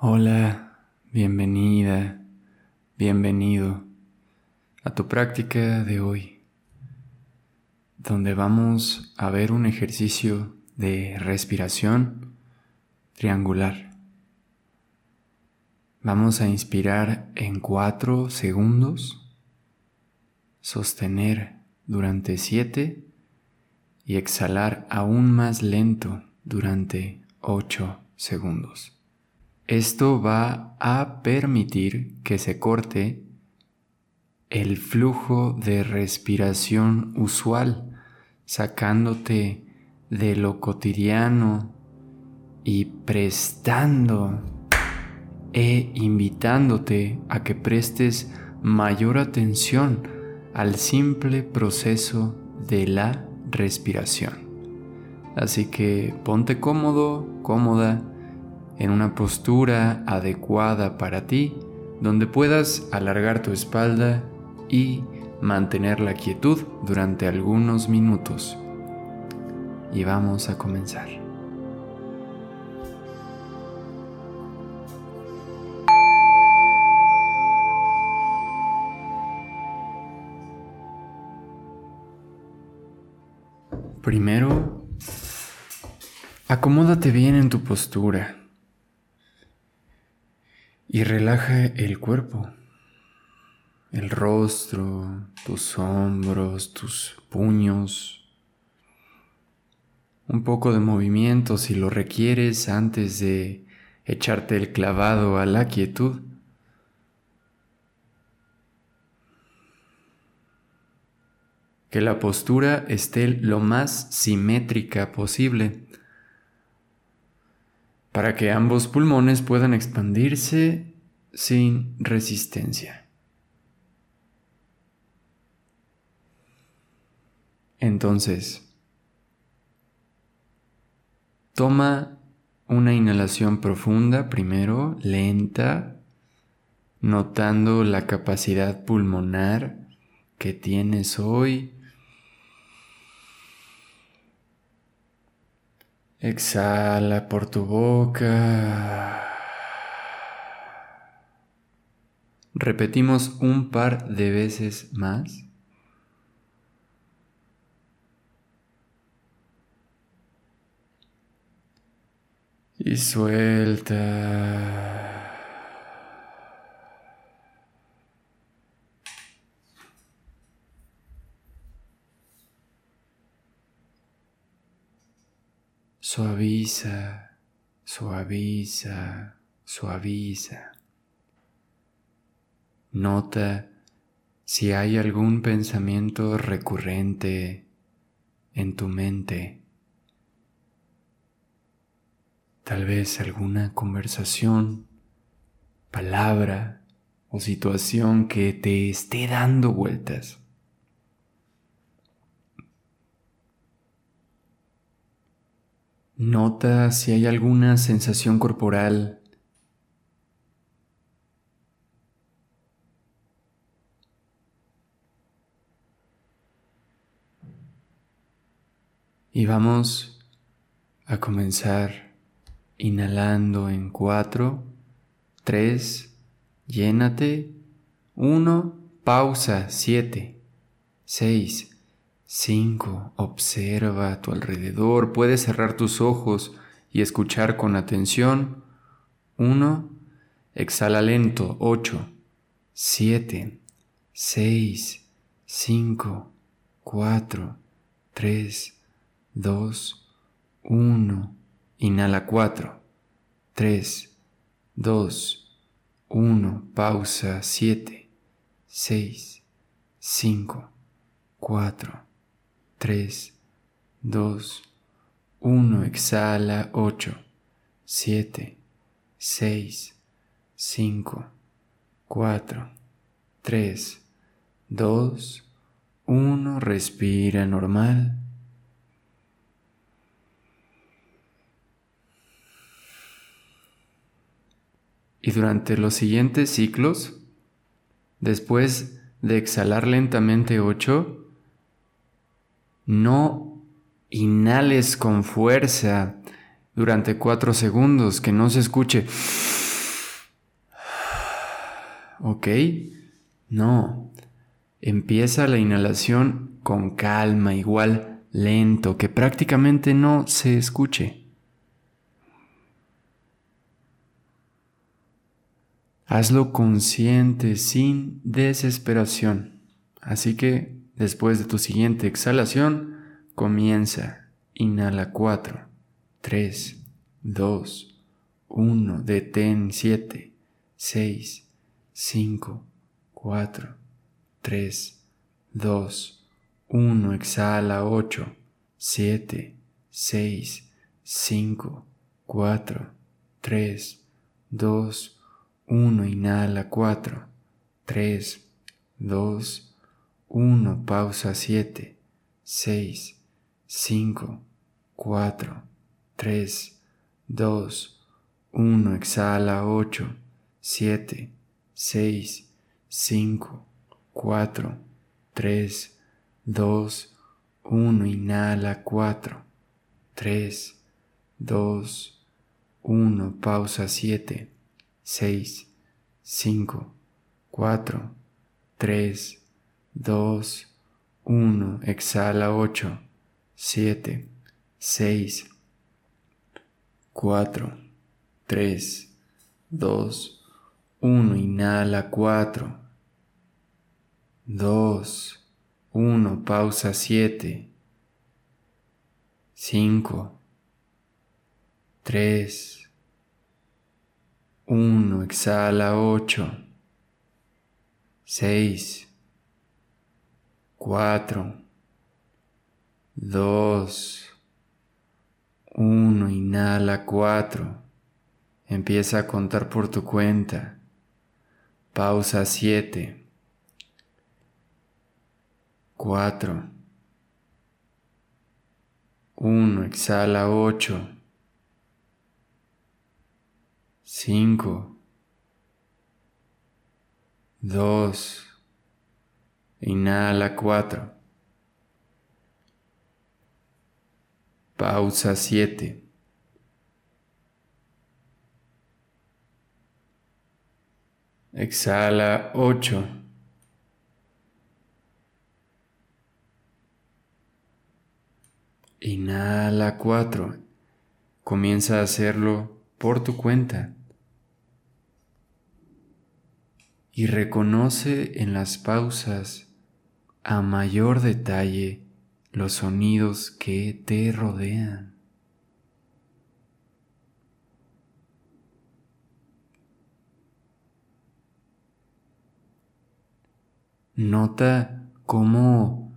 Hola, bienvenida, bienvenido a tu práctica de hoy, donde vamos a ver un ejercicio de respiración triangular. Vamos a inspirar en cuatro segundos, sostener durante siete y exhalar aún más lento durante ocho segundos. Esto va a permitir que se corte el flujo de respiración usual, sacándote de lo cotidiano y prestando e invitándote a que prestes mayor atención al simple proceso de la respiración. Así que ponte cómodo, cómoda, en una postura adecuada para ti, donde puedas alargar tu espalda y mantener la quietud durante algunos minutos. Y vamos a comenzar. Primero, acomódate bien en tu postura y relaja el cuerpo, el rostro, tus hombros, tus puños. Un poco de movimiento si lo requieres antes de echarte el clavado a la quietud. Que la postura esté lo más simétrica posible para que ambos pulmones puedan expandirse sin resistencia. Entonces, toma una inhalación profunda primero, lenta, notando la capacidad pulmonar que tienes hoy Exhala por tu boca. Repetimos un par de veces más. Y suelta. Suaviza, suaviza, suaviza. Nota si hay algún pensamiento recurrente en tu mente. Tal vez alguna conversación, palabra o situación que te esté dando vueltas. Nota si hay alguna sensación corporal. Y vamos a comenzar inhalando en cuatro, tres, llénate, uno, pausa, siete, seis, 5. Observa a tu alrededor. Puedes cerrar tus ojos y escuchar con atención. 1. Exhala lento. 8. 7. 6. 5. 4. 3. 2. 1. Inhala 4. 3. 2. 1. Pausa 7. 6. 5. 4. 3, 2, 1, exhala, 8, 7, 6, 5, 4, 3, 2, 1, respira normal. Y durante los siguientes ciclos, después de exhalar lentamente 8, no inhales con fuerza durante cuatro segundos, que no se escuche. ¿ok? No. Empieza la inhalación con calma, igual lento, que prácticamente no se escuche. Hazlo consciente, sin desesperación. Así que, después de tu siguiente exhalación, comienza. Inhala 4, 3, 2, 1, detén 7, 6, 5, 4, 3, 2, 1, exhala 8, 7, 6, 5, 4, 3, 2, 1, inhala 4, 3, 2, 1, pausa 7, 6, 5, 4, 3, 2, 1, exhala 8, 7, 6, 5, 4, 3, 2, 1, inhala 4, 3, 2, 1, pausa 7, 6, 5, 4, 3, 2, 1, exhala 8, 7, 6, 4, 3, 2, 1, inhala 4, 2, 1, pausa 7, 5, 3, 1, exhala 8, 6, 4, 2, 1, inhala 4, empieza a contar por tu cuenta, pausa 7, 4, 1, exhala 8, 5, 2, inhala 4, pausa 7, exhala 8, inhala 4, comienza a hacerlo por tu cuenta. y reconoce en las pausas a mayor detalle los sonidos que te rodean. Nota cómo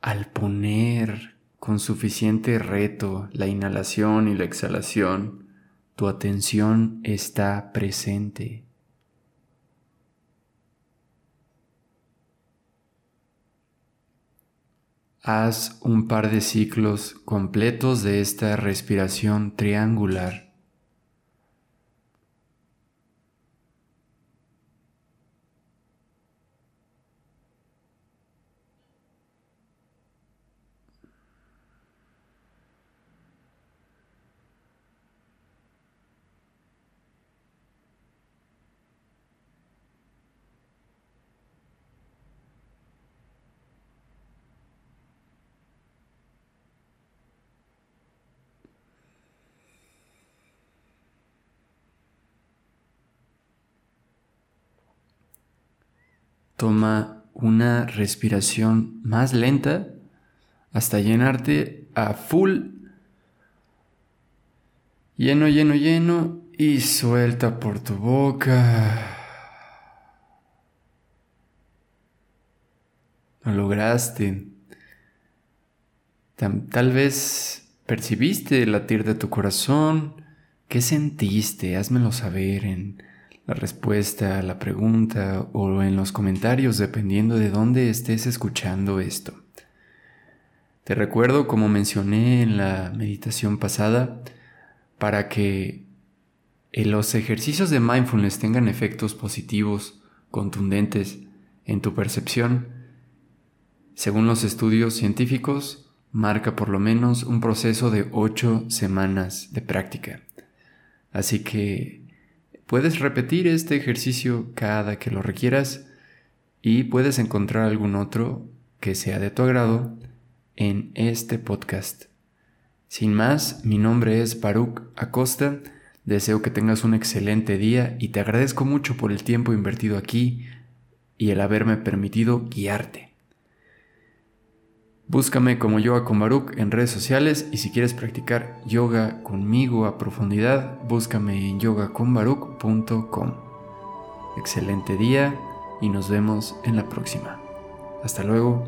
al poner con suficiente reto la inhalación y la exhalación, tu atención está presente. Haz un par de ciclos completos de esta respiración triangular. Toma una respiración más lenta hasta llenarte a full. Lleno, lleno, lleno y suelta por tu boca. Lo lograste. Tal vez percibiste el latir de tu corazón. ¿Qué sentiste? Házmelo saber en la respuesta a la pregunta o en los comentarios dependiendo de dónde estés escuchando esto. Te recuerdo, como mencioné en la meditación pasada, para que los ejercicios de mindfulness tengan efectos positivos, contundentes en tu percepción, según los estudios científicos, marca por lo menos un proceso de 8 semanas de práctica. Así que Puedes repetir este ejercicio cada que lo requieras y puedes encontrar algún otro que sea de tu agrado en este podcast. Sin más, mi nombre es Baruch Acosta, deseo que tengas un excelente día y te agradezco mucho por el tiempo invertido aquí y el haberme permitido guiarte. Búscame como Yoga con Baruch en redes sociales y si quieres practicar yoga conmigo a profundidad, búscame en yogaconbaruch.com. Excelente día y nos vemos en la próxima. Hasta luego.